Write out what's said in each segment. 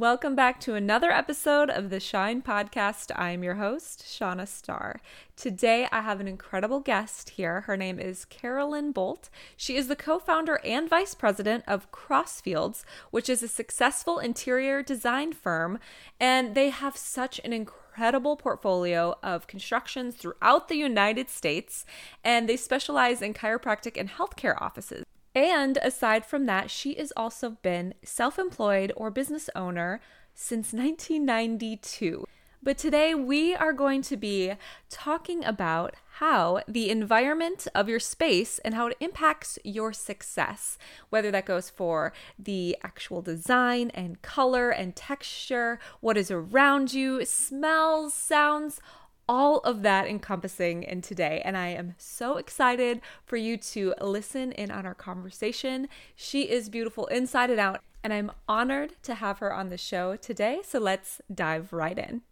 Welcome back to another episode of the Shine Podcast. I'm your host, Shauna Starr. Today, I have an incredible guest here. Her name is Carolyn Bolt. She is the co founder and vice president of Crossfields, which is a successful interior design firm, and they have such an incredible portfolio of constructions throughout the United States, and they specialize in chiropractic and healthcare offices. And aside from that, she has also been self employed or business owner since 1992. But today we are going to be talking about how the environment of your space and how it impacts your success, whether that goes for the actual design and color and texture, what is around you, smells, sounds, all of that encompassing in today. And I am so excited for you to listen in on our conversation. She is beautiful inside and out, and I'm honored to have her on the show today. So let's dive right in.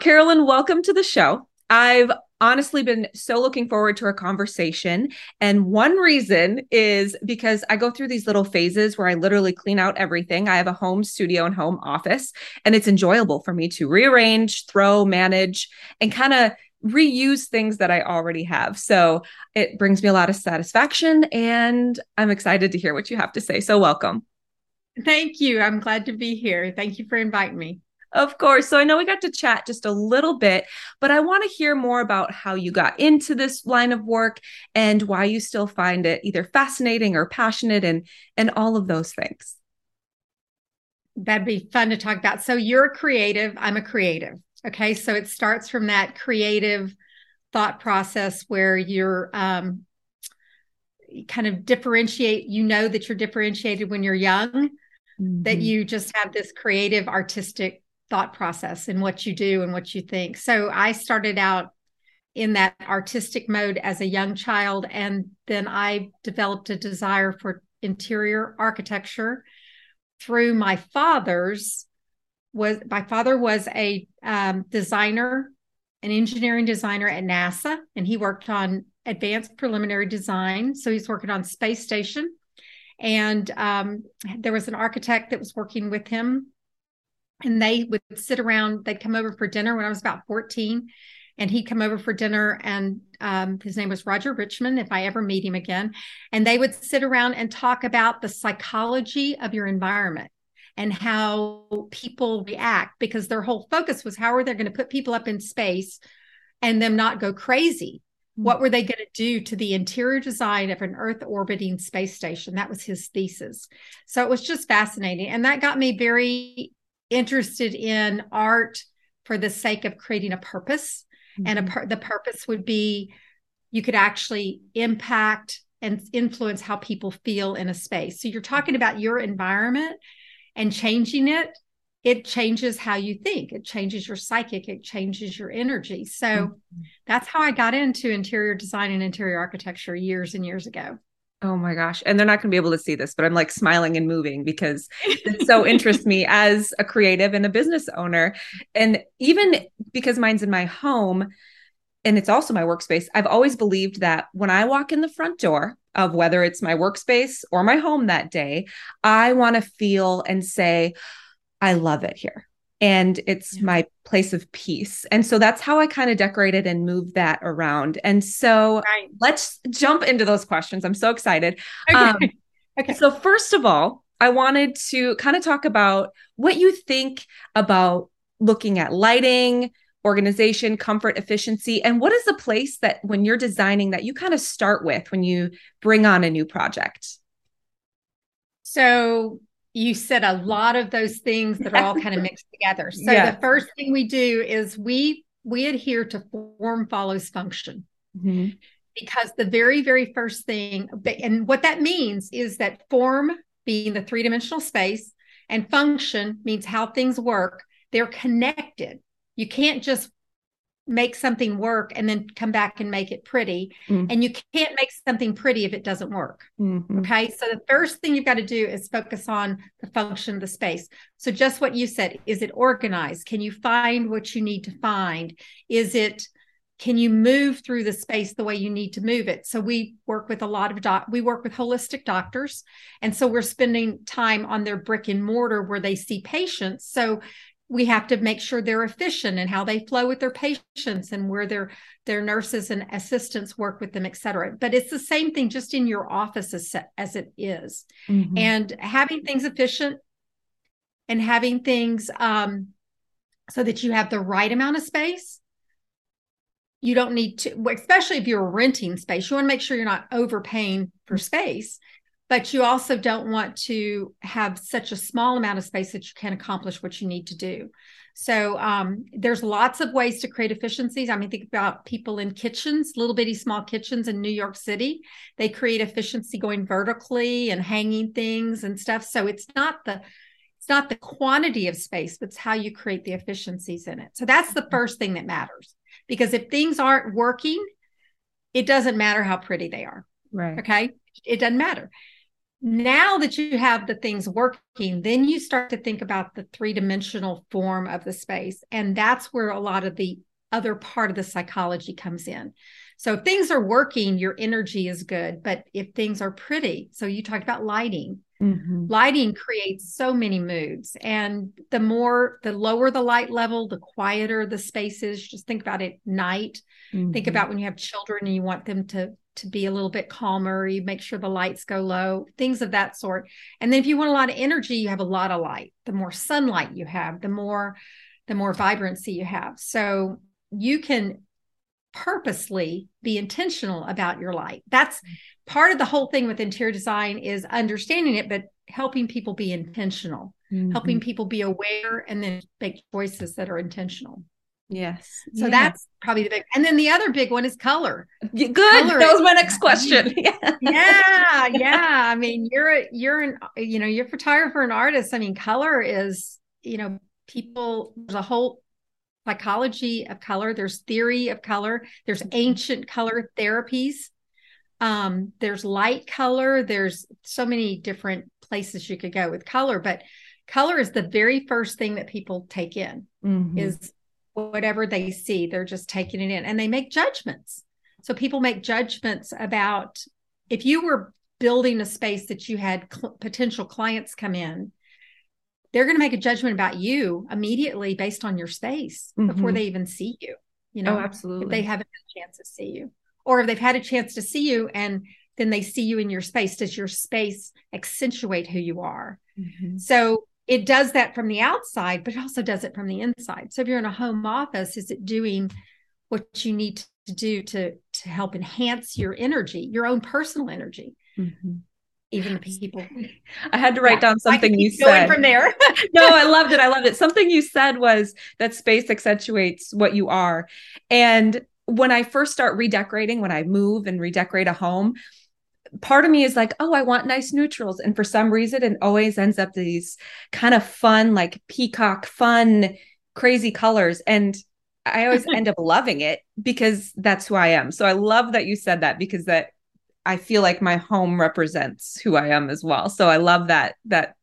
Carolyn, welcome to the show. I've honestly been so looking forward to our conversation. And one reason is because I go through these little phases where I literally clean out everything. I have a home studio and home office, and it's enjoyable for me to rearrange, throw, manage, and kind of reuse things that I already have. So it brings me a lot of satisfaction, and I'm excited to hear what you have to say. So, welcome. Thank you. I'm glad to be here. Thank you for inviting me. Of course. So I know we got to chat just a little bit, but I want to hear more about how you got into this line of work and why you still find it either fascinating or passionate and and all of those things. That'd be fun to talk about. So you're a creative, I'm a creative. Okay? So it starts from that creative thought process where you're um kind of differentiate, you know that you're differentiated when you're young. Mm-hmm. that you just have this creative artistic thought process and what you do and what you think. So I started out in that artistic mode as a young child, and then I developed a desire for interior architecture through my father's was my father was a um, designer an engineering designer at nasa and he worked on advanced preliminary design so he's working on space station and um, there was an architect that was working with him and they would sit around they'd come over for dinner when i was about 14 and he'd come over for dinner and um, his name was roger richmond if i ever meet him again. And they would sit around and talk about the psychology of your environment and how people react because their whole focus was how are they going to put people up in space and them not go crazy? Hmm. what were they going to do to the interior design of an earth orbiting space station? That was his thesis. So it was just fascinating and that got me very interested in art for the sake of creating a purpose mm-hmm. and a mm-hmm. the purpose would be you could actually impact and influence how people feel in a space so you're talking about your environment and changing it it changes how you think it changes your psychic it changes your energy so mm-hmm. that's how i got into interior design and interior architecture years and years ago Oh my gosh. And they're not going to be able to see this, but I'm like smiling and moving because it so interests me as a creative and a business owner. And even because mine's in my home and it's also my workspace, I've always believed that when I walk in the front door of whether it's my workspace or my home that day, I want to feel and say, I love it here and it's yeah. my place of peace. And so that's how I kind of decorated and moved that around. And so right. let's jump into those questions. I'm so excited. Okay. Um, okay. So, first of all, I wanted to kind of talk about what you think about looking at lighting, organization, comfort, efficiency, and what is the place that when you're designing that you kind of start with when you bring on a new project? So, you said a lot of those things that are all kind of mixed together. So yeah. the first thing we do is we we adhere to form follows function. Mm-hmm. Because the very, very first thing, and what that means is that form being the three dimensional space and function means how things work, they're connected. You can't just make something work and then come back and make it pretty. Mm-hmm. And you can't make something pretty if it doesn't work. Mm-hmm. Okay. So the first thing you've got to do is focus on the function of the space. So just what you said, is it organized? Can you find what you need to find? Is it can you move through the space the way you need to move it so we work with a lot of doc we work with holistic doctors and so we're spending time on their brick and mortar where they see patients so we have to make sure they're efficient and how they flow with their patients and where their their nurses and assistants work with them et cetera but it's the same thing just in your office as, as it is. Mm-hmm. and having things efficient and having things um, so that you have the right amount of space you don't need to especially if you're renting space you want to make sure you're not overpaying for space but you also don't want to have such a small amount of space that you can't accomplish what you need to do so um, there's lots of ways to create efficiencies i mean think about people in kitchens little bitty small kitchens in new york city they create efficiency going vertically and hanging things and stuff so it's not the it's not the quantity of space but it's how you create the efficiencies in it so that's the first thing that matters because if things aren't working, it doesn't matter how pretty they are. Right. Okay. It doesn't matter. Now that you have the things working, then you start to think about the three dimensional form of the space. And that's where a lot of the other part of the psychology comes in. So if things are working, your energy is good. But if things are pretty, so you talked about lighting, Mm-hmm. Lighting creates so many moods. And the more, the lower the light level, the quieter the space is. Just think about it night. Mm-hmm. Think about when you have children and you want them to to be a little bit calmer. You make sure the lights go low, things of that sort. And then if you want a lot of energy, you have a lot of light. The more sunlight you have, the more the more vibrancy you have. So you can purposely be intentional about your light. That's part of the whole thing with interior design is understanding it, but helping people be intentional, mm-hmm. helping people be aware and then make choices that are intentional. Yes. So yeah. that's probably the big. And then the other big one is color. Good. Color that was my next question. yeah. yeah. Yeah. I mean, you're a, you're an you know you're a photographer and artist. I mean, color is you know people. There's a whole psychology of color. There's theory of color. There's mm-hmm. ancient color therapies um, there's light color there's so many different places you could go with color but color is the very first thing that people take in mm-hmm. is whatever they see they're just taking it in. And they make judgments. So people make judgments about if you were building a space that you had cl- potential clients come in they're going to make a judgment about you immediately based on your space mm-hmm. before they even see you you know oh, absolutely. they haven't had a chance to see you. Or if they've had a chance to see you and then they see you in your space does your space accentuate who you are? Mm-hmm. so it does that from the outside but it also does it from the inside. So if you're in a home office is it doing what you need to do to to help enhance your energy your own personal energy? Mm-hmm. even the people. I had to write yeah, down something you said. Going from there. No i loved it. I loved it. Something you said was that space accentuates what you are. And when I first start redecorating, when I move and redecorate a home, part of me is like, oh, I want nice neutrals. And for some reason, it always ends up these kind of fun, like peacock, fun, crazy colors. And I always end up loving it because that's who I am. So I love that you said that because that I feel like my home represents who I am as well. So I love that that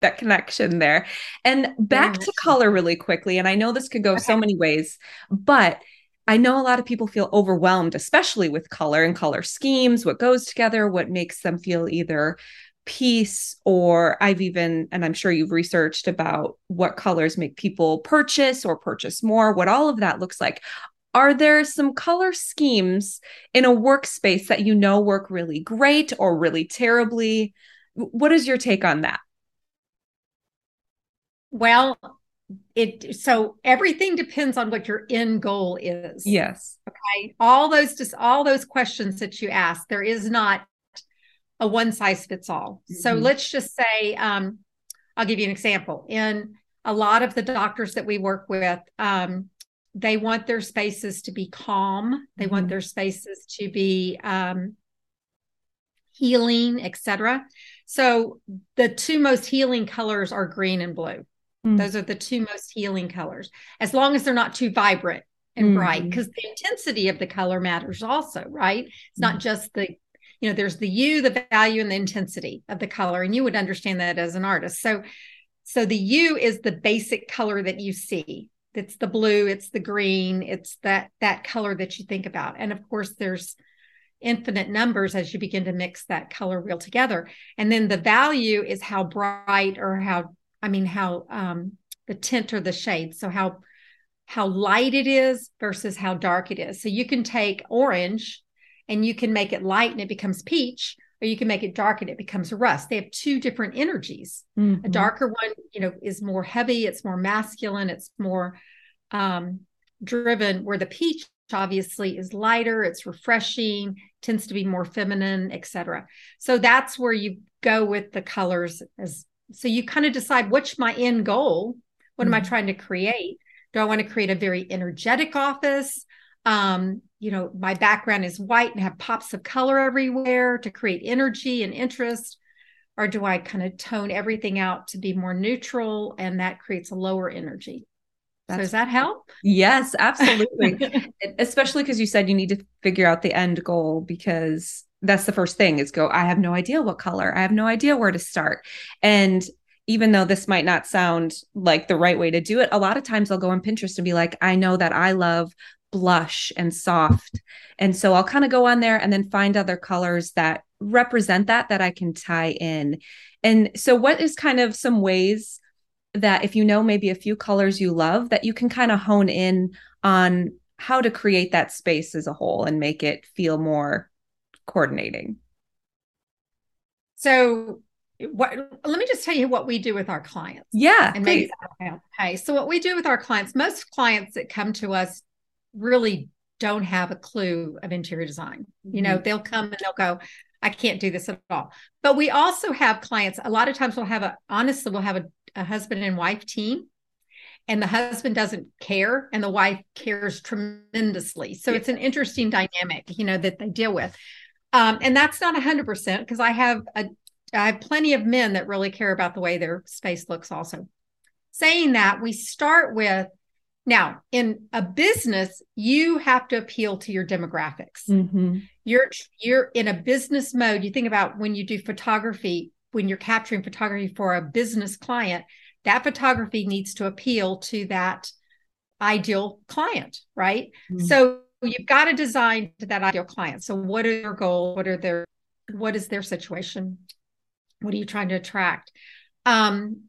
that connection there. And back to color really quickly. And I know this could go okay. so many ways, but I know a lot of people feel overwhelmed, especially with color and color schemes, what goes together, what makes them feel either peace or I've even, and I'm sure you've researched about what colors make people purchase or purchase more, what all of that looks like. Are there some color schemes in a workspace that you know work really great or really terribly? What is your take on that? Well, it so everything depends on what your end goal is. Yes. Okay? All those just all those questions that you ask there is not a one size fits all. Mm-hmm. so let's just say um, i'll give you an example. In a lot of the doctors that we work with um, they want their spaces to be calm. They mm-hmm. want their spaces to be um, healing etc so the two most healing colors are green and blue Mm. Those are the two most healing colors, as long as they're not too vibrant and mm. bright, because the intensity of the color matters also, right? It's mm. not just the, you know, there's the hue, the value, and the intensity of the color. And you would understand that as an artist. So, so the hue is the basic color that you see. it's the blue it's the green it's that that color that you think about and of course there's infinite numbers as you begin to mix that color wheel together and then the value is how bright or how i mean how um the tint or the shade so how how light it is versus how dark it is so you can take orange and you can make it light and it becomes peach or you can make it dark and it becomes rust. They have two different energies. Mm-hmm. A darker one, you know, is more heavy, it's more masculine, it's more um, driven, where the peach obviously is lighter, it's refreshing, tends to be more feminine, etc. So that's where you go with the colors as so you kind of decide what's my end goal. What mm-hmm. am I mm-hmm. trying to create? Do I want to create a very energetic office? Um, you know, my background is white and have pops of color everywhere to create energy and interest? Or do I kind of tone everything out to be more neutral and that creates a lower energy? That's, so does that help? Yes, absolutely. Especially because you said you need to figure out the end goal because that's the first thing is go, I have no idea what color. I have no idea where to start. And even though this might not sound like the right way to do it, a lot of times I'll go on Pinterest and be like, I know that I love blush and soft. And so I'll kind of go on there and then find other colors that represent that that I can tie in. And so what is kind of some ways that if you know maybe a few colors you love that you can kind of hone in on how to create that space as a whole and make it feel more coordinating. So what let me just tell you what we do with our clients. Yeah. And maybe okay. So what we do with our clients, most clients that come to us really don't have a clue of interior design. You know, mm-hmm. they'll come and they'll go, I can't do this at all. But we also have clients, a lot of times we'll have a, honestly, we'll have a, a husband and wife team and the husband doesn't care and the wife cares tremendously. So yeah. it's an interesting dynamic, you know, that they deal with. Um, and that's not 100% because I have a, I have plenty of men that really care about the way their space looks also. Saying that, we start with now, in a business, you have to appeal to your demographics. Mm-hmm. You're you're in a business mode. You think about when you do photography, when you're capturing photography for a business client, that photography needs to appeal to that ideal client, right? Mm-hmm. So you've got to design to that ideal client. So what are their goals? What are their what is their situation? What are you trying to attract? Um,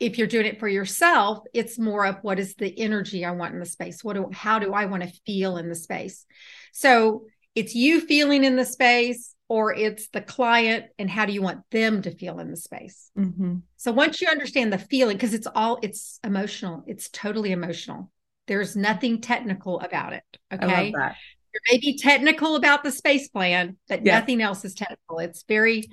if you're doing it for yourself, it's more of what is the energy I want in the space? What do how do I want to feel in the space? So it's you feeling in the space, or it's the client and how do you want them to feel in the space? Mm-hmm. So once you understand the feeling, because it's all it's emotional, it's totally emotional. There's nothing technical about it. Okay. There may be technical about the space plan, but yeah. nothing else is technical. It's very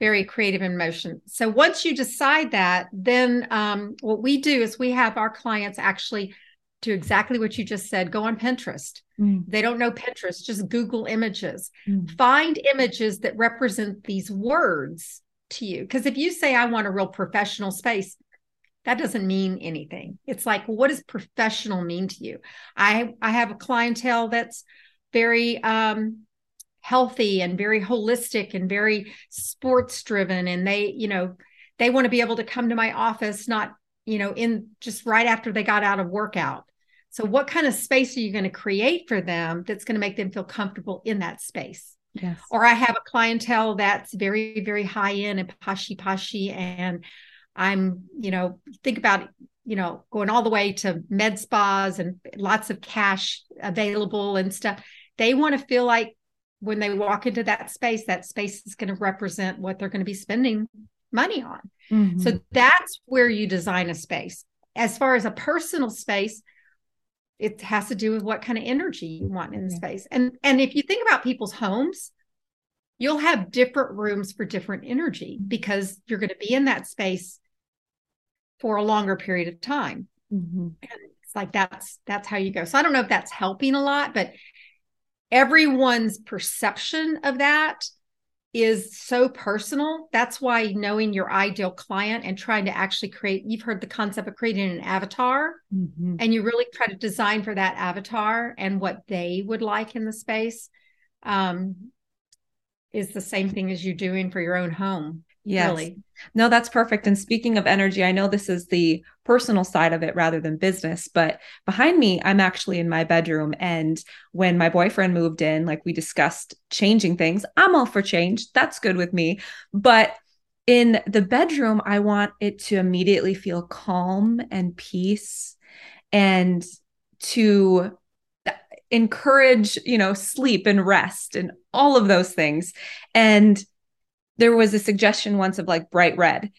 very creative in motion. So once you decide that, then um, what we do is we have our clients actually do exactly what you just said go on Pinterest. Mm. They don't know Pinterest, just Google images. Mm. Find images that represent these words to you. Because if you say, I want a real professional space, that doesn't mean anything. It's like, what does professional mean to you? I I have a clientele that's very um, healthy and very holistic and very sports driven and they you know they want to be able to come to my office not you know in just right after they got out of workout so what kind of space are you going to create for them that's going to make them feel comfortable in that space yes. or i have a clientele that's very very high end and poshy poshy and i'm you know think about you know going all the way to med spas and lots of cash available and stuff they want to feel like when they walk into that space, that space is going to represent what they're going to be spending money on. Mm-hmm. So that's where you design a space. As far as a personal space, it has to do with what kind of energy you want in the yeah. space. And and if you think about people's homes, you'll have different rooms for different energy because you're going to be in that space for a longer period of time. Mm-hmm. It's like that's that's how you go. So I don't know if that's helping a lot, but everyone's perception of that is so personal. That's why knowing your ideal client and trying to actually create, you've heard the concept of creating an avatar, mm-hmm. and you really try to design for that avatar and what they would like in the space um, is the same thing as you're doing for your own home. Yes. Really. No, that's perfect. And speaking of energy, I know this is the personal side of it rather than business, but behind me, I'm actually in my bedroom. And when my boyfriend moved in, like we discussed changing things, I'm all for change. That's good with me. But in the bedroom, I want it to immediately feel calm and peace and to encourage, you know, sleep and rest and all of those things. And there was a suggestion once of like bright red.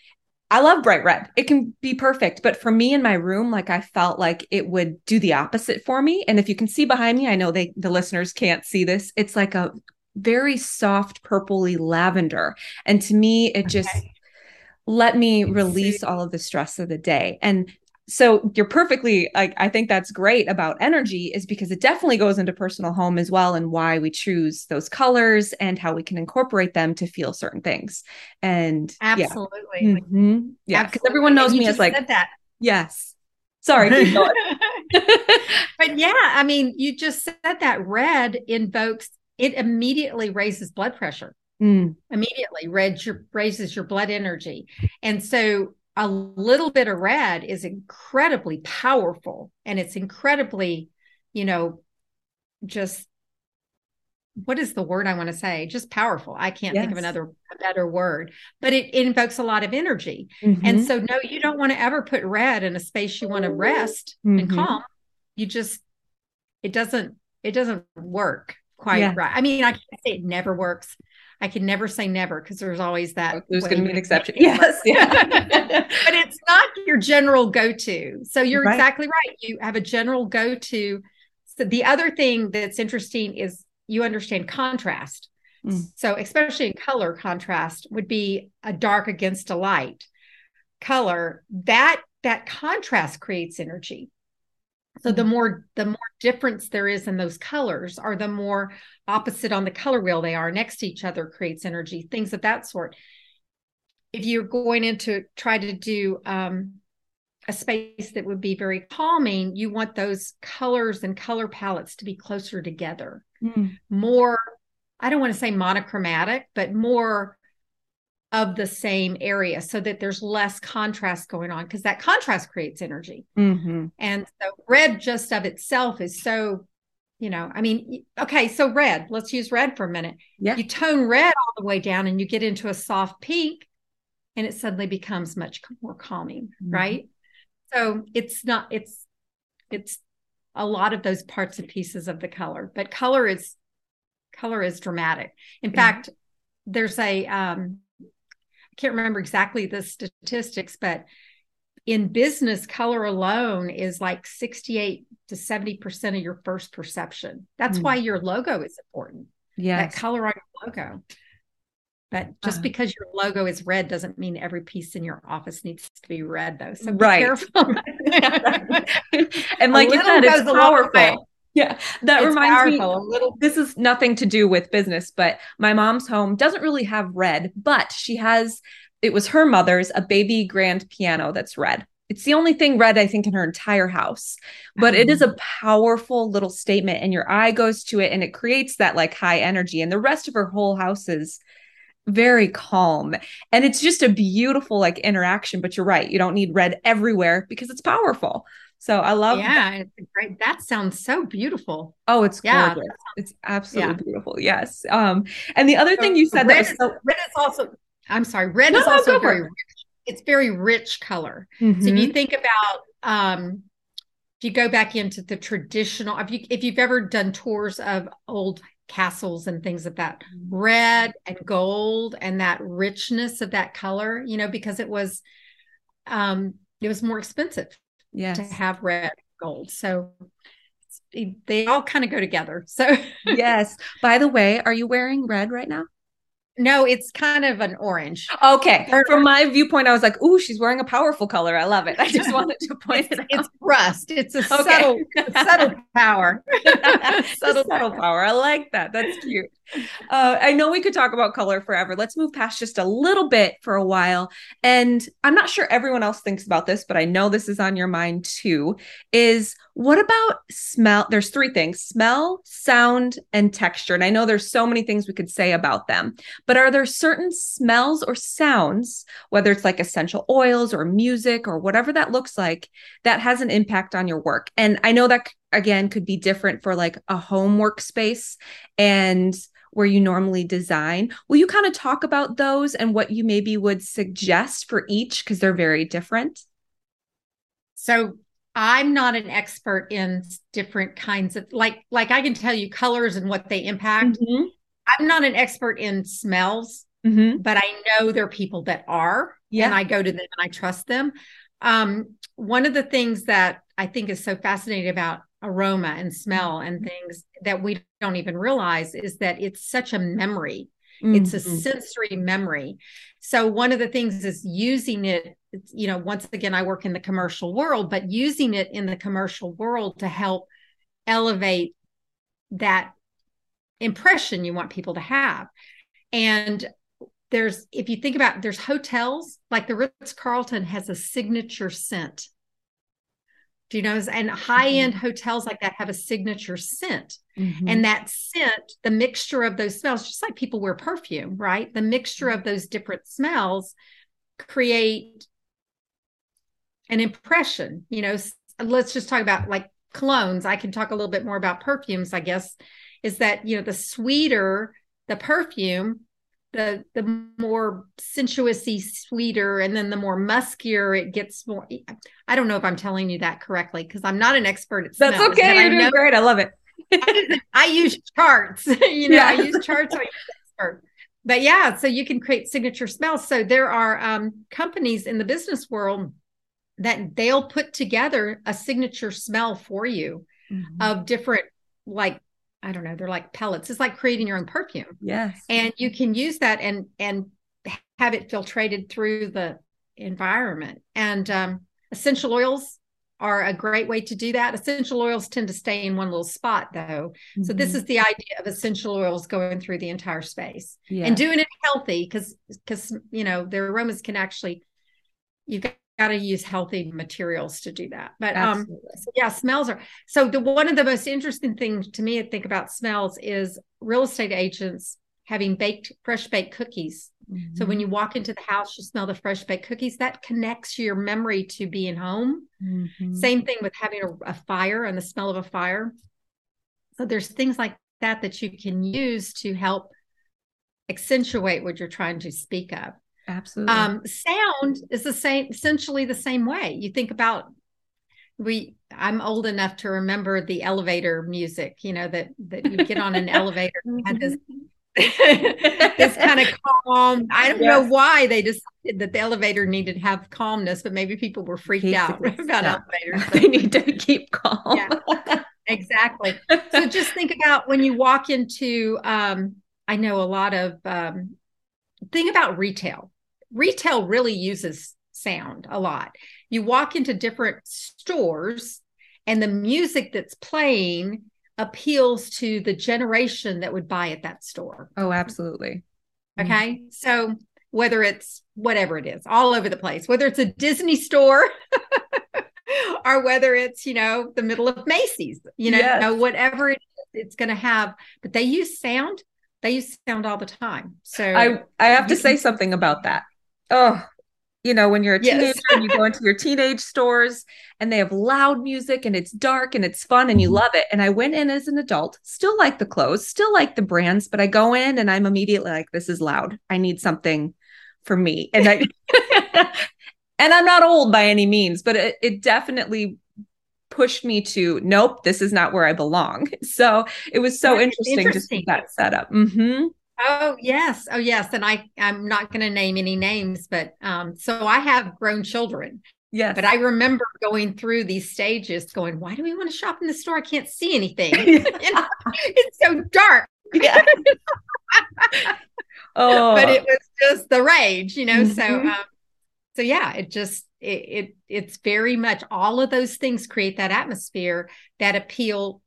I love bright red. It can be perfect. But for me in my room, like I felt like it would do the opposite for me. And if you can see behind me, I know they the listeners can't see this. It's like a very soft purpley lavender. And to me, it okay. just let me release all of the stress of the day. And so you're perfectly like i think that's great about energy is because it definitely goes into personal home as well and why we choose those colors and how we can incorporate them to feel certain things. And absolutely yeah. Because mm-hmm. yeah, everyone knows me as like that. yes. Sorry but yeah i mean you just said that red invokes it immediately raises blood pressure. Mm. immediately red your, raises your blood energy. And so a little bit of red is incredibly powerful and it's incredibly, you know, just what is the word I want to say? Just powerful. I can't yes. think of another better word, but it, it invokes a lot of energy. Mm-hmm. And so, no, you don't want to ever put red in a space you want to rest mm-hmm. and calm. You just, it doesn't, it doesn't work quite yeah. right. I mean, I can't say it never works, I can never say never because there's always that. Oh, there's going to be an exception. Yes. Yeah. but it's not your general go to. So you're right. exactly right. You have a general go to. So the other thing that's interesting is you understand contrast. Mm. So, especially in color, contrast would be a dark against a light color. That that contrast creates energy. So the mm-hmm. more the more difference there is in those colors, or the more opposite on the color wheel they are next to each other creates energy, things of that sort. If you're going into try to do um, a space that would be very calming, you want those colors and color palettes to be closer together, mm. more. I don't want to say monochromatic, but more of the same area so that there's less contrast going on because that contrast creates energy. Mm-hmm. And so red just of itself is so, you know, I mean, okay, so red, let's use red for a minute. Yeah. You tone red all the way down and you get into a soft pink and it suddenly becomes much more calming, mm-hmm. right? So it's not, it's, it's a lot of those parts and pieces of the color, but color is, color is dramatic. In yeah. fact, there's a, um, can't remember exactly the statistics, but in business, color alone is like 68 to 70% of your first perception. That's mm. why your logo is important. Yeah. That color on your logo. But just uh, because your logo is red doesn't mean every piece in your office needs to be red, though. So be right. careful. and like you said, it's powerful. Yeah, that it's reminds me. Little- this is nothing to do with business, but my mom's home doesn't really have red, but she has. It was her mother's a baby grand piano that's red. It's the only thing red I think in her entire house, but it is a mm. powerful little statement, and your eye goes to it, and it creates that like high energy. And the rest of her whole house is very calm and it's just a beautiful like interaction but you're right you don't need red everywhere because it's powerful so I love Yeah, that. it's great. That sounds so beautiful. Oh, it's yeah, gorgeous. Sounds, it's absolutely yeah. beautiful. Yes. Um, and the other so thing you said red, that is, so- red is also I'm sorry, red no, is also no, very rich. It's very rich color. Mm-hmm. So if you mm-hmm. think about um if you go back into the traditional, if you if you've ever done tours of old castles and things of that red and gold and that richness of that color, you know, because it was um it was more expensive yes. to have red gold. So they all kind of go together. So yes. By the way, are you wearing red right now? No, it's kind of an orange. Okay. From my viewpoint, I was like, "Ooh, she's wearing a powerful color. I love it." I just wanted to point it's, it out. It's rust. It's a okay. subtle, subtle power. subtle, subtle power. I like that. That's cute. Uh, I know we could talk about color forever. Let's move past just a little bit for a while. And I'm not sure everyone else thinks about this, but I know this is on your mind too. Is what about smell? There's three things smell, sound, and texture. And I know there's so many things we could say about them, but are there certain smells or sounds, whether it's like essential oils or music or whatever that looks like, that has an impact on your work? And I know that again could be different for like a home workspace and where you normally design. Will you kind of talk about those and what you maybe would suggest for each because they're very different? So I'm not an expert in different kinds of like like I can tell you colors and what they impact. Mm-hmm. I'm not an expert in smells, mm-hmm. but I know there are people that are. Yeah. And I go to them and I trust them. Um, one of the things that I think is so fascinating about aroma and smell and mm-hmm. things that we don't even realize is that it's such a memory. Mm-hmm. It's a mm-hmm. sensory memory. So one of the things is using it, you know, once again, I work in the commercial world, but using it in the commercial world to help elevate that impression you want people to have. And there's, if you think about, there's hotels like the Ritz Carlton has a signature scent do you know? And high end mm-hmm. hotels like that have a signature scent. Mm-hmm. And that scent, the mixture of those smells, just like people wear perfume, right? The mixture of those different smells create an impression. You know, let's just talk about like colognes. I can talk a little bit more about perfumes, I guess, is that, you know, the sweeter the perfume, the the more sensuousy sweeter and then the more muskier it gets more i don't know if i'm telling you that correctly because i'm not an expert at that's smells, okay you're doing great i love it I, I, use charts you know yeah. i use charts I use but yeah so you can create signature smells so there are um, companies in the business world that they'll put together a signature smell for you mm-hmm. of different like I don't know, they're like pellets. It's like creating your own perfume. Yes. And you can use that and and have it filtrated through the environment. And um, essential oils are a great way to do that. Essential oils tend to stay in one little spot though. Mm-hmm. So this mm-hmm. is the idea of essential oils going through the entire space yes. and doing it healthy because because you know their aromas can actually you've got to use healthy materials to do that. But um, yeah, smells are so the one of the most interesting things to me to think about smells is real estate agents having baked fresh baked cookies. Mm-hmm. So when you walk into the house, you smell the fresh baked cookies. That connects your memory to being home. Mm-hmm. Same thing with having a, a fire and the smell of a fire. So there's things like that that you can use to help accentuate what you're trying to speak of. Absolutely. Um, sound is the same, essentially the same way. You think about we. I'm old enough to remember the elevator music. You know that that you get on an elevator and this this kind of calm. I don't yes. know why they decided that the elevator needed to have calmness, but maybe people were freaked out about elevators. they need to keep calm. Yeah, exactly. So just think about when you walk into. Um, I know a lot of um, think about retail retail really uses sound a lot. You walk into different stores and the music that's playing appeals to the generation that would buy at that store. Oh, absolutely. Okay. Mm-hmm. So whether it's whatever it is, all over the place, whether it's a Disney store or whether it's, you know, the middle of Macy's, you know, yes. whatever it is, it's going to have, but they use sound. They use sound all the time. So I, I have to say something about that oh, you know, when you're a teenager yes. and you go into your teenage stores and they have loud music and it's dark and it's fun and you mm-hmm. love it. And I went in as an adult, still like the clothes, still like the brands, but I go in and I'm immediately like, this is loud. I need something for me. And I, and I'm not old by any means, but it, it definitely pushed me to nope this is not where i belong so it was so interesting, interesting, to see that setup mm-hmm. Oh yes, oh yes, and I I'm not going to name any names, but um, so I have grown children. Yes, but I remember going through these stages, going, "Why do we want to shop in the store? I can't see anything. it's so dark." Yeah. oh, but it was just the rage, you know. Mm-hmm. So, um, so yeah, it just it, it it's very much all of those things create that atmosphere that appeal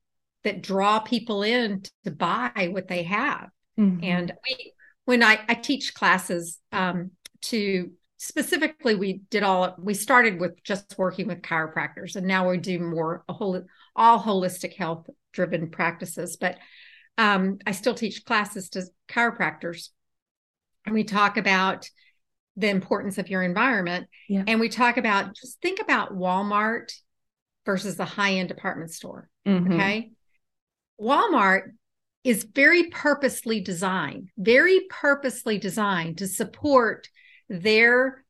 that draw people in to buy what they have Mm-hmm. And we, when I, I teach classes um, to specifically, we did all, we started with just working with chiropractors and now we do more a whole, all holistic health driven practices. But um, I still teach classes to chiropractors and we talk about the importance of your environment. Yeah. And we talk about just think about Walmart versus the high end department store. Mm-hmm. Okay. Walmart is very purposely designed, very purposely designed to support their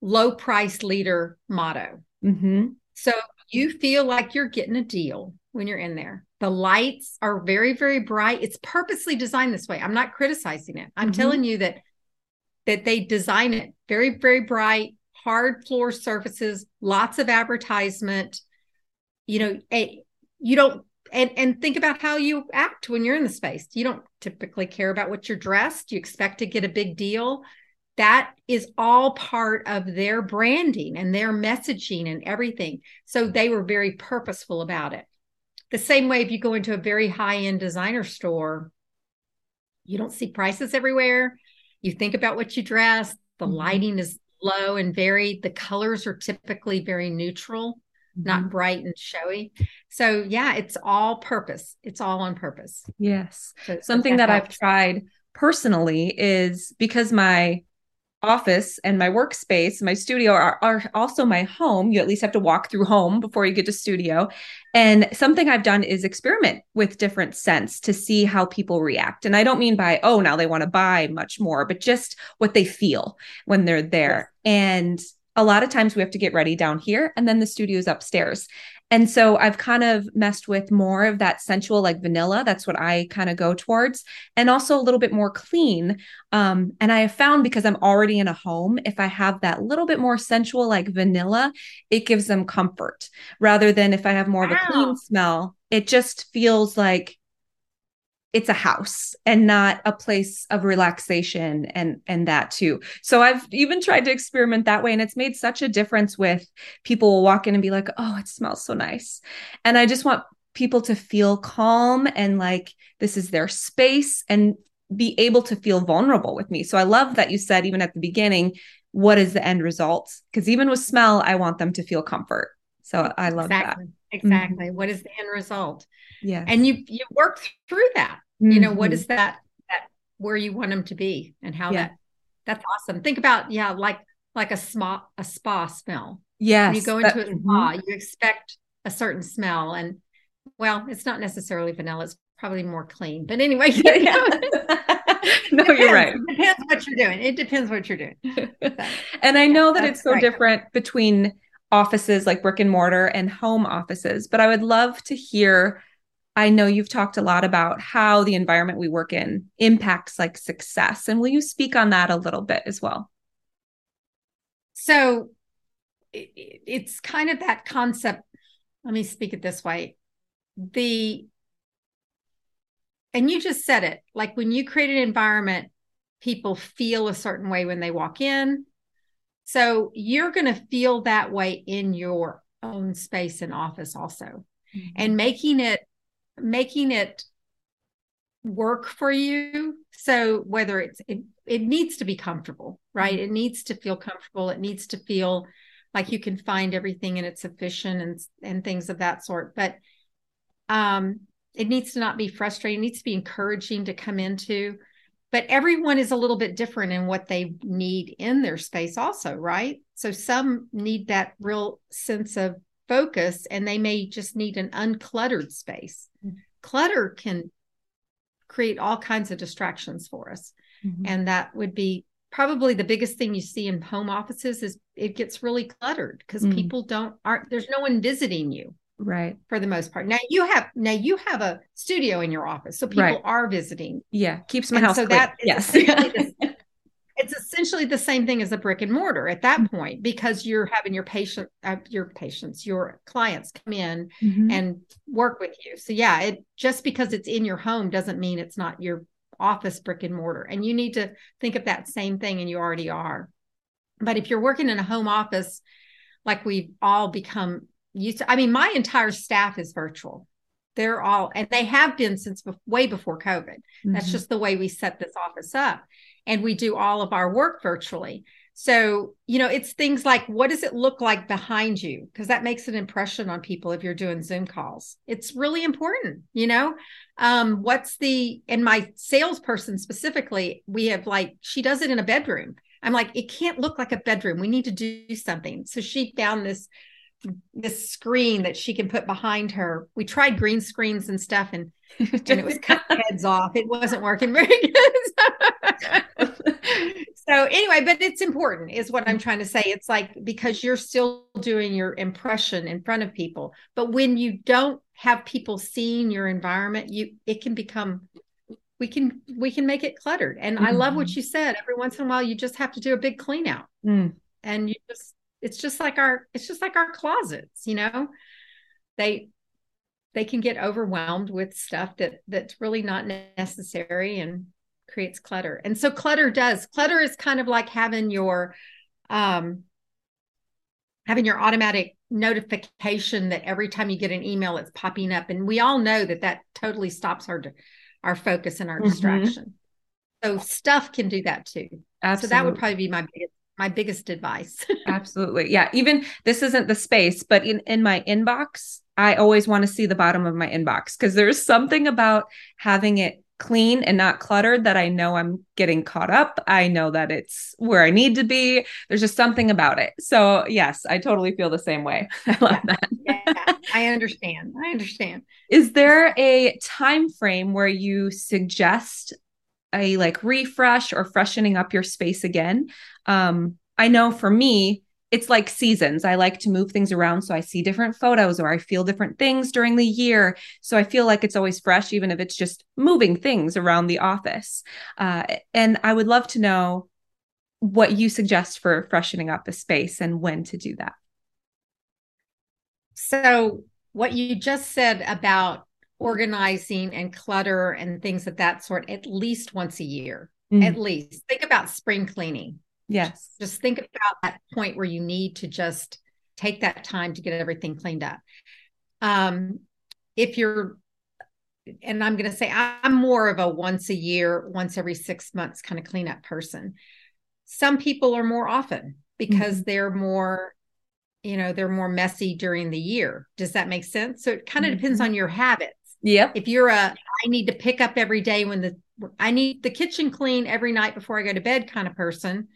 low price leader motto. Mm-hmm. So you feel like you're getting a deal when you're in there. The lights are very, very bright. It's purposely designed this way. I'm not criticizing it. I'm mm-hmm. telling you that that they design it very, very bright, hard floor surfaces, lots of advertisement. You know, a, you don't and and think about how you act when you're in the space. You don't typically care about what you're dressed. You expect to get a big deal. That is all part of their branding and their messaging and everything. So they were very purposeful about it. The same way if you go into a very high-end designer store, you don't see prices everywhere. You think about what you dress. The mm-hmm. lighting is low and varied the colors are typically very neutral mm-hmm. not bright and showy. So yeah, it's all purpose. It's all on purpose. Yes. So, Something that, that I've tried personally is because my office and my workspace, my studio are, are also my home. You at least have to walk through home before you get to studio. And something I've done is experiment with different scents to see how people react. And I don't mean by, oh, now they want to buy much more, but just what they feel when they're there. Yes. And a lot of times we have to get ready down here and then the studio is upstairs. And so I've kind of messed with more of that sensual, like vanilla. That's what I kind of go towards, and also a little bit more clean. Um, and I have found because I'm already in a home, if I have that little bit more sensual, like vanilla, it gives them comfort rather than if I have more wow. of a clean smell, it just feels like it's a house and not a place of relaxation and and that too. So i've even tried to experiment that way and it's made such a difference with people will walk in and be like oh it smells so nice. And i just want people to feel calm and like this is their space and be able to feel vulnerable with me. So i love that you said even at the beginning what is the end result? Because even with smell i want them to feel comfort. So i love exactly. that exactly mm-hmm. what is the end result yeah and you you work through that mm-hmm. you know what mm-hmm. that that where you want them to be and how yeah. that that's awesome think about yeah like like a spa a spa smell yes when you go into that, a spa mm-hmm. you expect a certain smell and well it's not necessarily vanilla it's probably more clean but anyway yeah. no you're right it depends what you're doing it depends what you're doing so, and i know that it's so right. different between offices like brick and mortar and home offices but i would love to hear I know you've talked a lot about how the environment we work in impacts like success. And will you speak on that a little bit as well? So it's kind of that concept. Let me speak it this way. The and you just said it like when you create an environment, people feel a certain way when they walk in. So you're going to feel that way in your own space and office also. Mm-hmm. And making it making it work for you so whether it's it, it needs to be comfortable right mm-hmm. it needs to feel comfortable it needs to feel like you can find everything and it's efficient and and things of that sort but um it needs to not be frustrating it needs to be encouraging to come into but everyone is a little bit different in what they need in their space also right so some need that real sense of focus and they may just need an uncluttered space. Mm-hmm. Clutter can create all kinds of distractions for us. Mm-hmm. And that would be probably the biggest thing you see in home offices is it gets really cluttered because mm-hmm. people don't aren't there's no one visiting you right for the most part now you have now you have a studio in your office so people right. are visiting yeah keeps my and house so clean. that yes it's essentially the same thing as a brick and mortar at that mm-hmm. point because you're having your patient uh, your patients your clients come in mm-hmm. and work with you so yeah it just because it's in your home doesn't mean it's not your office brick and mortar and you need to think of that same thing and you already are but if you're working in a home office like we've all become used to i mean my entire staff is virtual. They're all and they have been since be- way before covid. Mm-hmm. that's just the way we set this office up and we do all of our work virtually. So you know it's things like what does it look like behind you? Because that makes an impression on people if you're doing zoom calls. It's really important you know? Um what's the and my salesperson specifically we have like she does it in a bedroom. I'm like it can't look like a bedroom. We need to do something. So she found this this screen that she can put behind her. We tried green screens and stuff, and and it was cut heads off. It wasn't working very good. so anyway, but it's important, is what I'm trying to say. It's like because you're still doing your impression in front of people, but when you don't have people seeing your environment, you it can become we can we can make it cluttered. And mm-hmm. I love what mm-hmm. you said. Every once in a while, you just have to do a big clean out. Mm. And you just it's just like our it's just like our closets you know? They they can get overwhelmed with stuff that that's really not necessary and creates clutter. And so clutter does clutter is kind of like having your um having your automatic notification that every time you get an email it's popping up. And we all know that that totally stops our our focus and our mm-hmm. distraction. So stuff can do that too. Absolutely. so that would probably be my biggest my biggest advice. Absolutely. Yeah. Even this isn't the space, but in, in my inbox, I always want to see the bottom of my inbox because there's something about having it clean and not cluttered that I know I'm getting caught up. I know that it's where I need to be. There's just something about it. So, yes, I totally feel the same way. I love that. yeah, I understand. I understand. Is there a time frame where you suggest a like refresh or freshening up your space again. Um, I know for me, it's like seasons. I like to move things around so I see different photos or I feel different things during the year. So I feel like it's always fresh, even if it's just moving things around the office. Uh, and I would love to know what you suggest for freshening up a space and when to do that. So, what you just said about organizing and clutter and things of that sort at least once a year. Mm. At least think about spring cleaning. Yes. Just think about that point where you need to just take that time to get everything cleaned up. Um, if you're, and I'm going to say I'm more of a once a year, once every six months kind of cleanup person. Some people are more often because mm-hmm. they're more you know they're more messy during the year does that make sense so it kind of mm-hmm. depends on your habit Yep. If you're a, I need to pick up every day when the, I need the kitchen clean every night before I go to bed kind of person,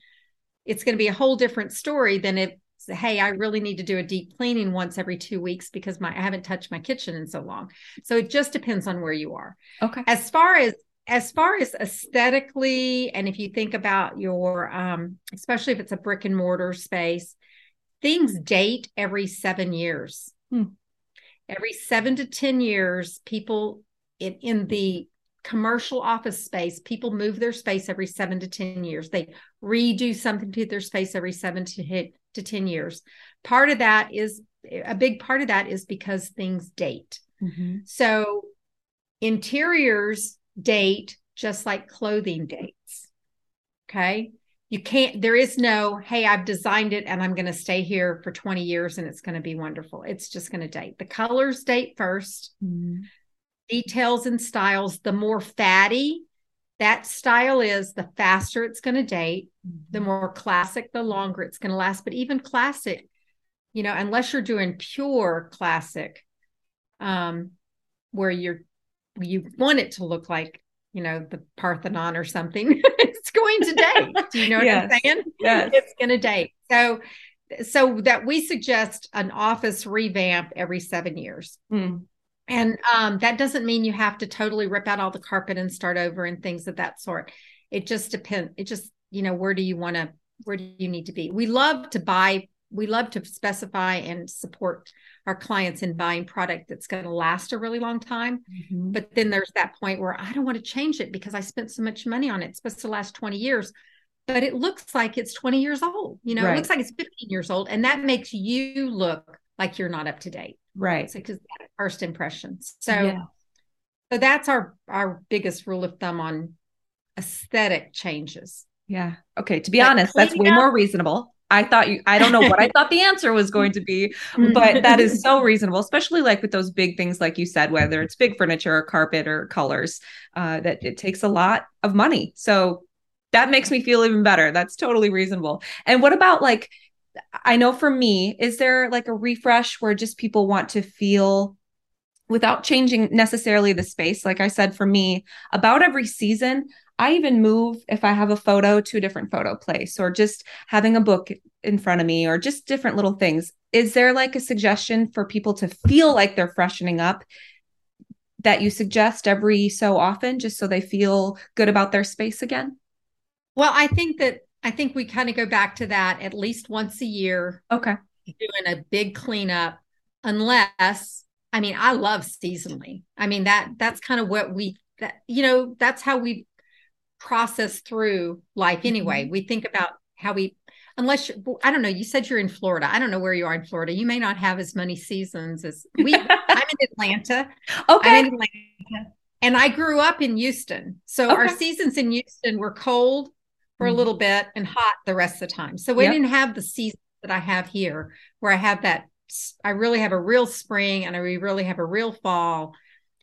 it's going to be a whole different story than if, hey, I really need to do a deep cleaning once every two weeks because my, I haven't touched my kitchen in so long. So it just depends on where you are. Okay. As far as, as far as aesthetically, and if you think about your, um, especially if it's a brick and mortar space, things date every seven years. Hmm every seven to 10 years, people in, in the commercial office space, people move their space every seven to 10 years. They redo something to their space every seven to hit to 10 years. Part of that is a big part of that is because things date. Mm-hmm. So interiors date just like clothing dates. Okay you can't there is no hey i've designed it and i'm going to stay here for 20 years and it's going to be wonderful. It's just going to date. The colors date 1st mm-hmm. details and styles the more faddy that style is the faster it's going to date mm-hmm. the more classic the longer it's going to last. But even classic you know unless you're doing pure classic um where you're you want it to look like you know the parthenon or something going to date. Do you know what yes. I'm saying? Yes. It's going to date. So, so that we suggest an office revamp every seven years. Mm. And um, that doesn't mean you have to totally rip out all the carpet and start over and things of that sort. It just depends. It just, you know, where do you want to, where do you need to be? We love to buy we love to specify and support our clients in buying product that's going to last a really long time. Mm-hmm. But then there's that point where I don't want to change it because I spent so much money on it. It's supposed to last 20 years, but it looks like it's 20 years old. You know, right. it looks like it's 15 years old. And that makes you look like you're not up to date. Right. Because so, first impressions. So, yeah. so that's our our biggest rule of thumb on aesthetic changes. Yeah. Okay. To be but honest, that's way up, more reasonable I thought you, I don't know what I thought the answer was going to be, but that is so reasonable, especially like with those big things, like you said, whether it's big furniture or carpet or colors, uh, that it takes a lot of money. So that makes me feel even better. That's totally reasonable. And what about like, I know for me, is there like a refresh where just people want to feel without changing necessarily the space? Like I said, for me, about every season, I even move if I have a photo to a different photo place or just having a book in front of me or just different little things. Is there like a suggestion for people to feel like they're freshening up that you suggest every so often just so they feel good about their space again? Well, I think that I think we kind of go back to that at least once a year. Okay. Doing a big cleanup unless I mean, I love seasonally. I mean, that that's kind of what we that you know, that's how we process through life anyway. Mm-hmm. We think about how we, unless you, I don't know, you said you're in Florida. I don't know where you are in Florida. You may not have as many seasons as we. I'm in Atlanta. Okay. I'm in Atlanta. And I grew up in Houston. So okay. our seasons in Houston were cold for mm-hmm. a little bit and hot the rest of the time. So we yep. didn't have the season that I have here where I have that. I really have a real spring and I really have a real fall.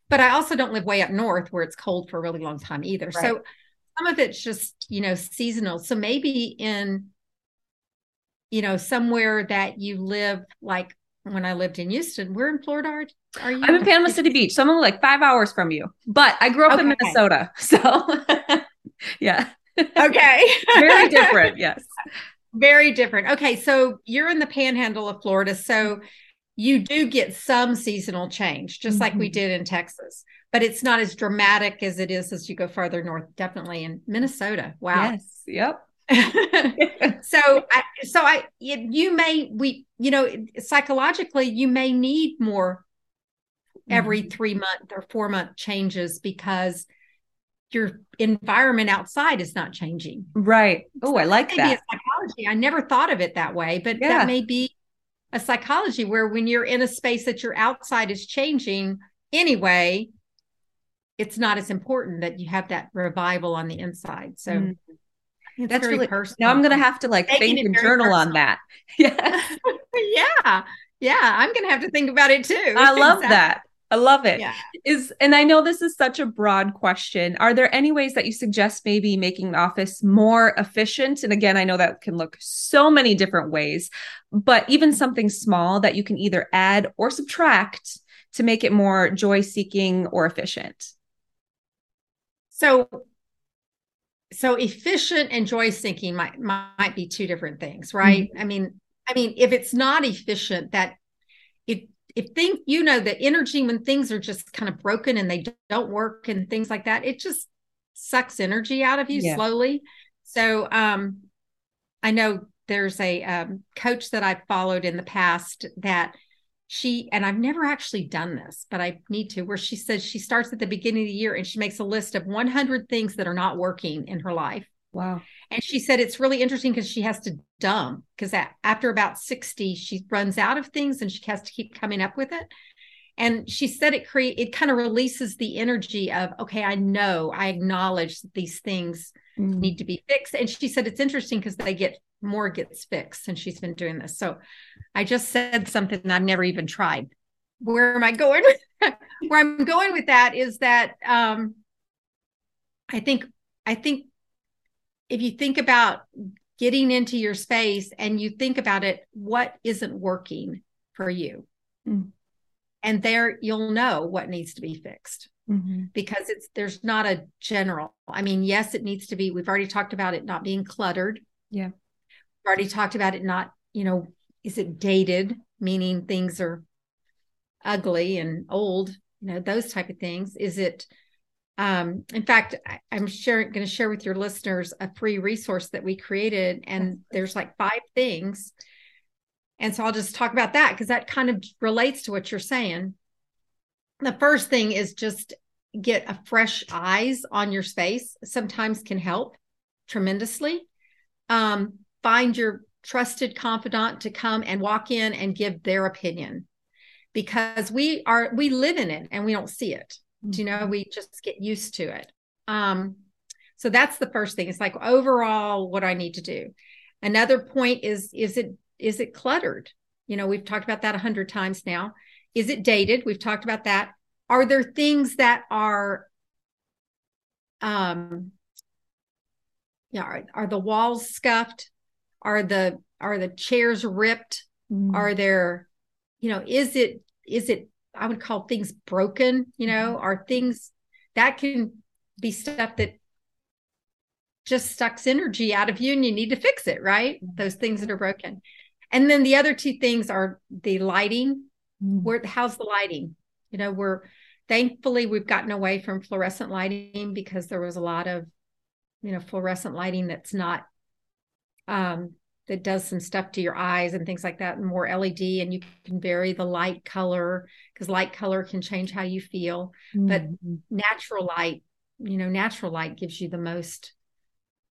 But I also don't live way up north where it's cold for a really long time either. Right. So some of it's just you know seasonal. So maybe in you know somewhere that you live like when i lived in houston we're in florida are, are you? I'm in panama city beach so i'm only like five hours from you. But i grew up okay. in minnesota so yeah. Okay. Very different yes. Very different. Okay so you're in the panhandle of florida so you do get some seasonal change just mm-hmm. like we mm-hmm. did in texas but it's not as dramatic as it is as you go farther north. Definitely in Minnesota. Wow. Yes. Yep. so I, so I you may we you know psychologically you may need more every mm-hmm. three month or four month changes because your environment outside is not changing. Right. Oh, I like that. Maybe a psychology. I never thought of it that way, but yeah. that may be a psychology where when you're in a space that your outside is changing anyway, it's not as important that you have that revival on the inside. So mm. that's really personal. Now I'm gonna have to like think and journal personal. on that. Yeah. yeah. Yeah. I'm gonna have to think about it too. I love exactly. that. I love it. Yeah. Is and I know this is such a broad question. Are there any ways that you suggest maybe making the office more efficient? And again, I know that can look so many different ways, but even something small that you can either add or subtract to make it more joy seeking or efficient. So so efficient and joy seeking might might be two different things, right? Mm-hmm. I mean, I mean, if it's not efficient, that if if think you know the energy when things are just kind of broken and they don't work and things like that, it just sucks energy out of you yeah. slowly. So um I know there's a um, coach that I've followed in the past that she and I've never actually done this, but I need to, where she says she starts at the beginning of the year and she makes a list of 100 things that are not working in her life. Wow. And she said it's really interesting because she has to dump because after about 60, she runs out of things and she has to keep coming up with it. And she said it create it kind of releases the energy of, okay, I know, I acknowledge that these things mm. need to be fixed. And she said it's interesting because they get more gets fixed and she's been doing this. So I just said something I've never even tried. Where am I going? Where I'm going with that is that um, I think I think if you think about getting into your space and you think about it, what isn't working for you? Mm. And there you'll know what needs to be fixed. Mm-hmm. Because it's there's not a general. I mean, yes, it needs to be. We've already talked about it not being cluttered. Yeah already talked about it not, you know, is it dated, meaning things are ugly and old, you know, those type of things. Is it um, in fact, I, am sharing going to share with your listeners a free resource that we created, and there's like five things. And so I'll just talk about that because that kind of relates to what you're saying. The first thing is just get a fresh eyes on your space. Sometimes can help tremendously. Um, find your trusted confidant to come and walk in and give their opinion because we are we live in it and we don't see it mm-hmm. you know we just get used to it um so that's the first thing it's like overall what i need to do Another point is is it is it cluttered? You know, we've talked about that a hundred times now. Is it dated? We've talked about that. Are there things that are um yeah, are, are the walls scuffed? Are the are the chairs ripped? Mm. Are there, you know, is it is it I would call things broken, you know, mm-hmm. are things that can be stuff that just sucks energy out of you and you need to fix it, right? Mm-hmm. Those things that are broken. And then the other two things are the lighting. Mm. Where how's the lighting? You know, we're thankfully we've gotten away from fluorescent lighting because there was a lot of, you know, fluorescent lighting that's not um that does some stuff to your eyes and things like that and more led and you can vary the light color because light color can change how you feel mm-hmm. but natural light you know natural light gives you the most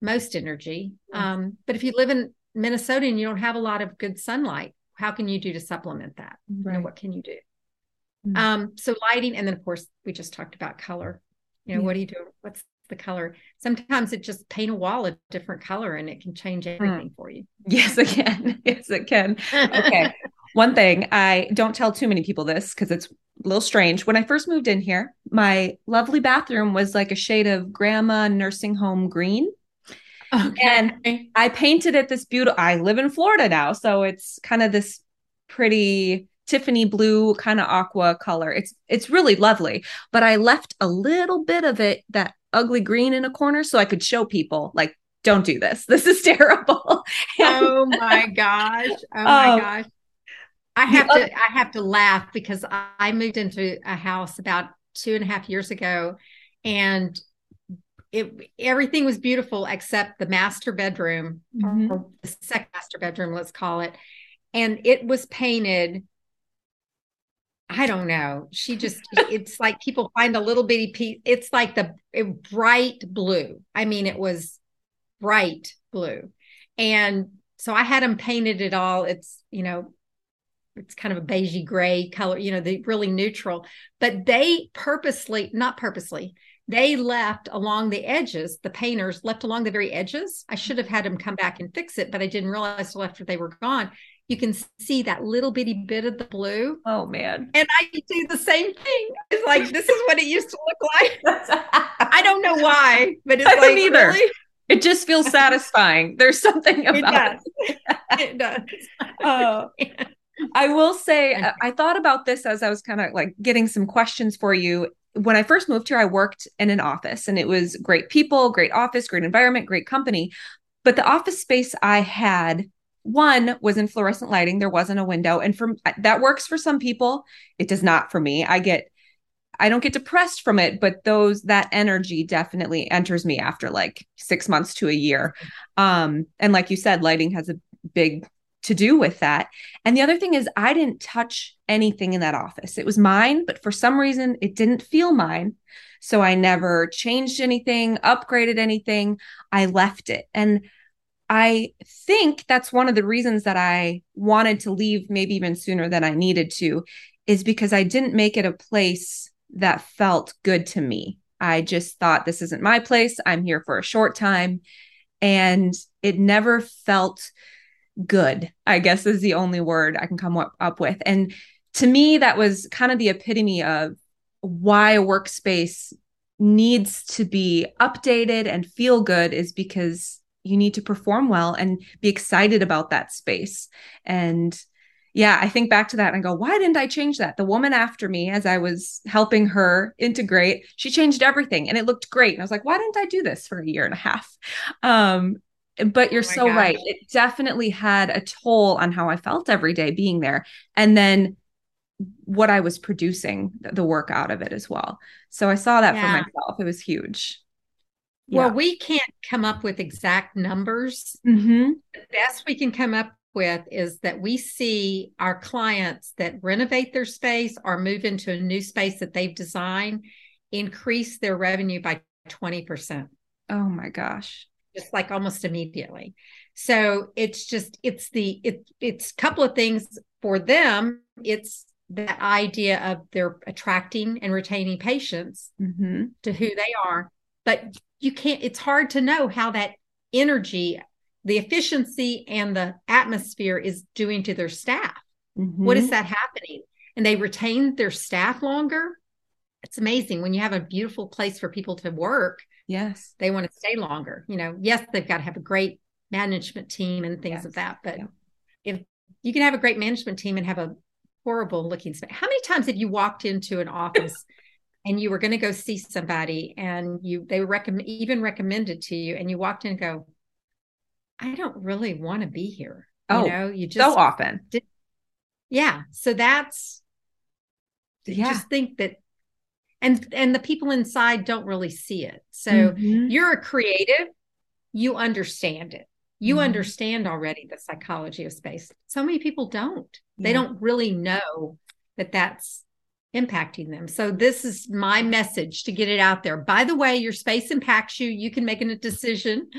most energy um, but if you live in minnesota and you don't have a lot of good sunlight how can you do to supplement that right. you know what can you do mm-hmm. um, so lighting and then of course we just talked about color you know yeah. what do you do what's the color. Sometimes it just paint a wall a different color and it can change hmm. everything mm. for you. Yes, it can. Yes, it can. Okay. One thing I don't tell too many people this because it's a little strange. When I first moved in here, my lovely bathroom was like a shade of grandma nursing home green. Okay. And I painted it this beautiful. I live in Florida now, so it's kind of this pretty Tiffany blue kind of aqua color. It's it's really lovely, but I left a little bit of it that ugly green in a corner so I could show people like don't do this. This is terrible. and, oh my gosh. Oh my um, gosh. I have to I have to laugh because I moved into a house about two and a half years ago and it everything was beautiful except the master bedroom mm-hmm. or the second master bedroom, let's call it. And it was painted I don't know. She just, it's like people find a little bitty piece. It's like the bright blue. I mean, it was bright blue. And so I had them painted it all. It's, you know, it's kind of a beigey gray color, you know, the really neutral, but they purposely, not purposely, they left along the edges, the painters left along the very edges. I should have had them come back and fix it, but I didn't realize till after they were gone you can see that little bitty bit of the blue. Oh man. And I do the same thing. It's like this is what it used to look like. I don't know why, but it's I like either. Really? It just feels satisfying. There's something about it. Does. it. does. Oh. I will say I thought about this as I was kind of like getting some questions for you. When I first moved here, I worked in an office and it was great people, great office, great environment, great company. But the office space I had one was in fluorescent lighting. There wasn't a window. And from that works for some people. It does not for me. I get i don't get depressed from it but those that energy definitely enters me after like 6 months to a year. Um and like you said lighting has a big to do with that. And the other thing is i didn't touch anything in that office. It was mine but for some reason it didn't feel mine. So i never changed anything upgraded anything. I left it. And I think that's one of the reasons that I wanted to leave maybe even sooner than I needed to, is because I didn't make it a place that felt good to me. I just thought this isn't my place. I'm here for a short time. And it never felt good, I guess is the only word I can come up, with. And to me, that was kind of the epitome of why a workspace needs to be updated and feel good is because you need to perform well and be excited about that space. And yeah i think back to that and I go why didn't i change that? The woman after me as i was helping her integrate she changed everything and it looked great. And i was like why didn't i do this for a year and a half? Um but you're oh so gosh. right. It definitely had a toll on how i felt every day being there and then what i was producing the work out of it as well. So i saw that yeah. for myself. It was huge well, we can't come up with exact numbers. Mm-hmm. The best we can come up with is that we see our clients that renovate their space or move into a new space that they've designed increase their revenue by 20%. Oh my gosh. Just like almost immediately. So it's just it's the it it's a couple of things for them. It's that idea of they're attracting and retaining patients mm-hmm. to who they are. But you can't it's hard to know how that energy the efficiency and the atmosphere is doing to their staff. Mm-hmm. What is that happening? And they retain their staff longer. It's amazing when you have a beautiful place for people to work. Yes. They want to stay longer. You know, yes, they've got to have a great management team and things yes. of that. But yeah. if you can have a great management team and have a horrible looking space, how many times have you walked into an office and you were going to go see somebody and you they recommend even recommended to you and you walked in and go, I don't really want to be here. Oh, you know, you just so often. Did, yeah. So that's yeah. just think that and and the people inside don't really see it. So mm-hmm. you're a creative, you understand it. You mm-hmm. understand already the psychology of space. So many people don't. Yeah. They don't really know that that's impacting them. So this is my message to get it out there. By the way, your space impacts you. You can make a decision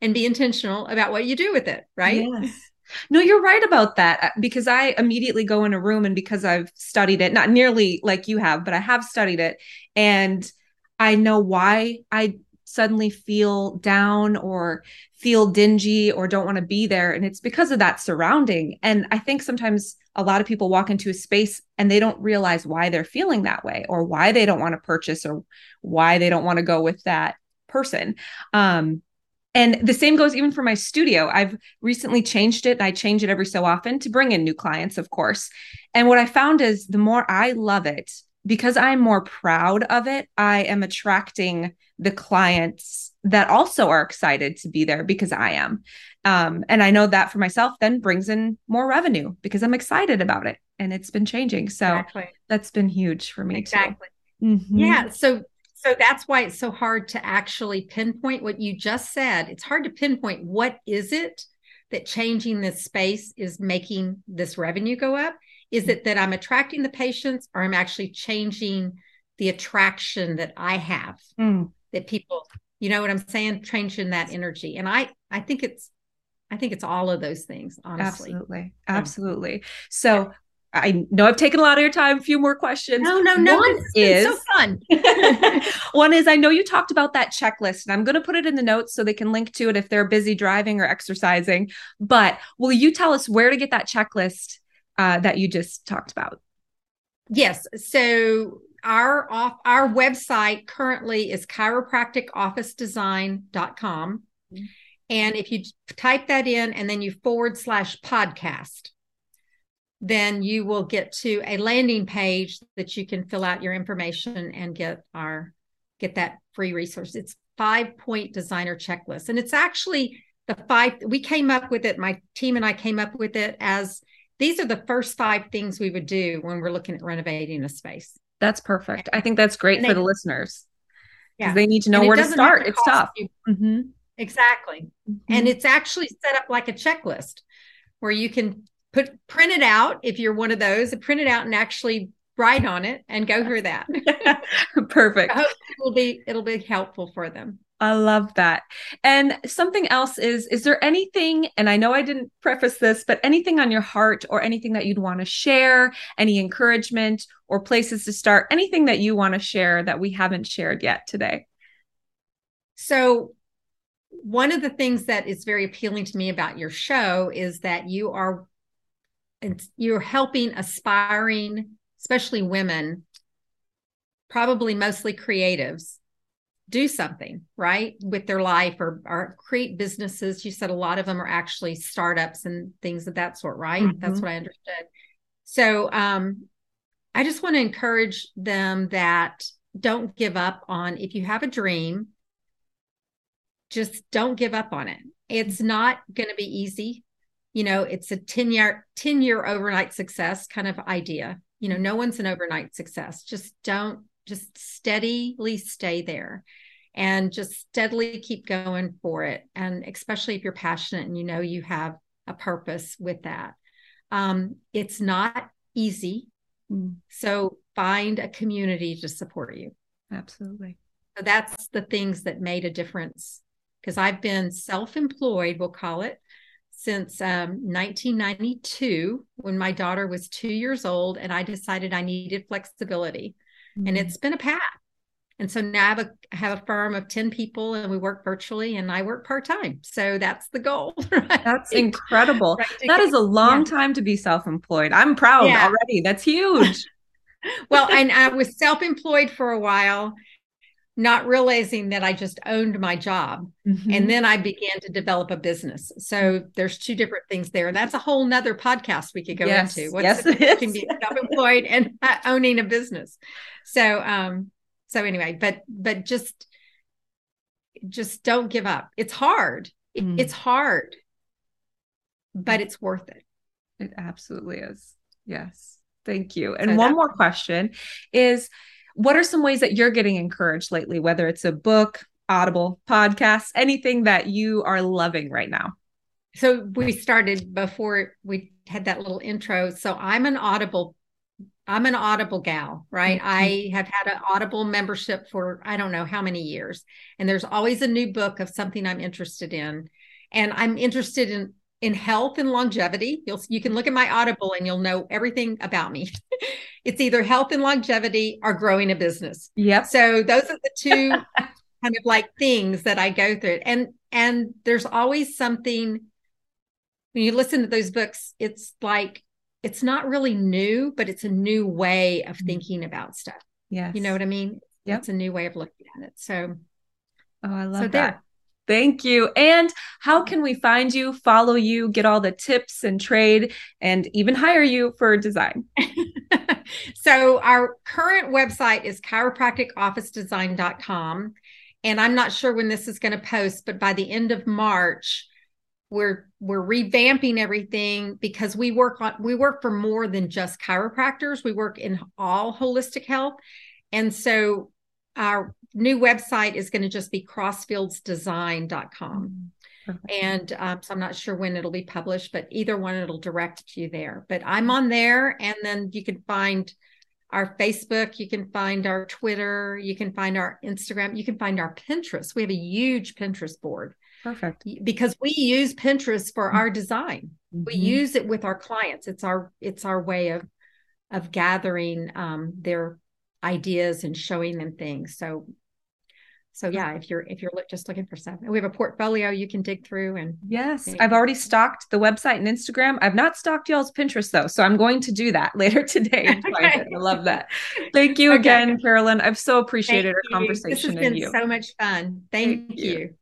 and be intentional about what you do with it, right? Yes. No, you're right about that uh, because I immediately go in a room and because I've studied it, not nearly like you have, but I have studied it and I know why I suddenly feel down or feel dingy or don't want to be there. And it's because of that surrounding. And I think sometimes a lot of people walk into a space and they don't realize why they're feeling that way or why they don't want to purchase or why they don't want to go with that person. Um, and the same goes even for my studio. I've recently changed it and I change it every so often to bring in new clients, of course. And what I found is the more I love it, because I'm more proud of it, I am attracting the clients that also are excited to be there because I am. Um, and I know that for myself then brings in more revenue because I'm excited about it and it's been changing. So exactly. that's been huge for me exactly. too. Mm-hmm. Yeah. So so that's why it's so hard to actually pinpoint what you just said. It's hard to pinpoint what is it that changing this space is making this revenue go up? Is it that I'm attracting the patients or I'm actually changing the attraction that I have mm. that people, you know what I'm saying? Changing that energy. And I I think it's I think it's all of those things, honestly. Absolutely. Absolutely. So I know I've taken a lot of your time. A few more questions. No, no, no. One is so fun. one is I know you talked about that checklist, and I'm going to put it in the notes so they can link to it if they're busy driving or exercising. But will you tell us where to get that checklist uh, that you just talked about? Yes. So our off our website currently is chiropracticofficedesign.com. Mm-hmm. And if you type that in and then you forward slash podcast, then you will get to a landing page that you can fill out your information and get our get that free resource. It's five point designer checklist. And it's actually the five we came up with it, my team and I came up with it as these are the first five things we would do when we're looking at renovating a space. That's perfect. I think that's great for the listeners because yeah. they need to know and where to start. To it's tough. Mm-hmm. Exactly. Mm-hmm. And it's actually set up like a checklist where you can put print it out if you're one of those, print it out and actually write on it and go through that. Perfect. I hope it'll be it'll be helpful for them. I love that. And something else is is there anything and I know I didn't preface this but anything on your heart or anything that you'd want to share, any encouragement or places to start, anything that you want to share that we haven't shared yet today? So one of the things that is very appealing to me about your show is that you are you're helping aspiring, especially women, probably mostly creatives, do something right with their life or, or create businesses. You said a lot of them are actually startups and things of that sort, right? Mm-hmm. That's what I understood. So um, I just want to encourage them that don't give up on if you have a dream, just don't give up on it. It's not going to be easy. You know it's a 10 year 10 year overnight success kind of idea. You know no one's an overnight success. Just don't just steadily stay there and just steadily keep going for it. And especially if you're passionate and you know you have a purpose with that. Um, it's not easy. Mm. so find a community to support you. Absolutely. So that's the things that made a difference because i've been self-employed we'll call it since um, 1992 when my daughter was two years old and I decided I needed flexibility. Mm-hmm. And it's been a path. And so now I have a I have a firm of 10 people and we work virtually and I work part-time. So that's the goal. Right? That's incredible. Right. That is a long yeah. time to be self-employed. I'm proud yeah. already. That's huge. well, and I was self-employed for a while not realizing that I just owned my job. Mm-hmm. And then I began to develop a business. So there's two different things there. And that's a whole nother podcast we could go yes. into. What's yes, it can be self-employed and owning a business. So um, so anyway, but but just just don't give up. It's hard. Mm. It's hard, but it's worth it. It absolutely is. Yes. Thank you. And so one more question is what are some ways that you're getting encouraged lately, whether it's a book, Audible, podcast, anything that you are loving right now? So we started before we had that little intro. So I'm an Audible I'm an Audible gal, right? Mm-hmm. I have had an Audible membership for I don't know how many years. And there's always a new book of something I'm interested in. And I'm interested in in health and longevity. You'll you can look at my Audible and you'll know everything about me. it's either health and longevity or growing a business. Yep. So those are the two kind of like things that I go through. And and there's always something when you listen to those books, it's like it's not really new, but it's a new way of mm-hmm. thinking about stuff. Yeah. You know what I mean? Yeah. It's a new way of looking at it. So Oh, I love so that. There. Thank you. And how can we find you, follow you, get all the tips and trade, and even hire you for design? so, our current website is chiropracticofficedesign.com. And I'm not sure when this is going to post, but by the end of March, we're we're revamping everything because we work on we work for more than just chiropractors we work in all holistic health and so our new website is going to just be crossfieldsdesign.com. Perfect. And um, so I'm not sure when it'll be published, but either one it'll direct you there. But I'm on there, and then you can find our Facebook, you can find our Twitter, you can find our Instagram, you can find our Pinterest. We have a huge Pinterest board. Perfect. Because we use Pinterest for our design. Mm-hmm. We use it with our clients. It's our it's our way of of gathering um, their ideas and showing them things. So so yeah, if you're if you're just looking for something, we have a portfolio you can dig through. And yes, I've already stocked the website and Instagram. I've not stocked y'all's Pinterest though, so I'm going to do that later today. I love that. Thank you okay. again, Carolyn. I've so appreciated Thank our you. conversation. This has been so much fun. Thank, Thank you. you.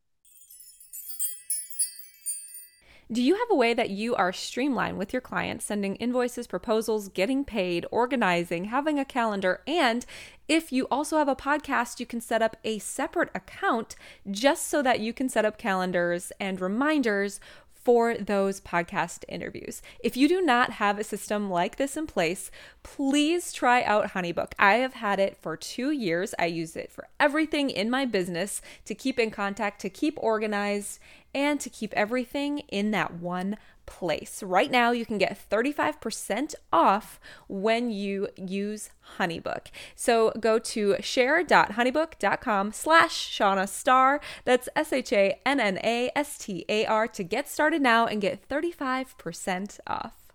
Do you have a way that you are streamlined with your clients, sending invoices, proposals, getting paid, organizing, having a calendar, and if you also have a podcast, you can set up a separate account just so that you can set up calendars and reminders for those podcast interviews. If you do not have a system like this in place, please try out Honeybook. I have had it for two years. I use it for everything in my business to keep in contact, to keep organized, and to keep everything in that one place. Right now, you can get 35% off when you use Honeybook. So go to share.honeybook.com slash Shanna Star. That's S-H-A-N-N-A-S-T-A-R to get started now and get 35% off.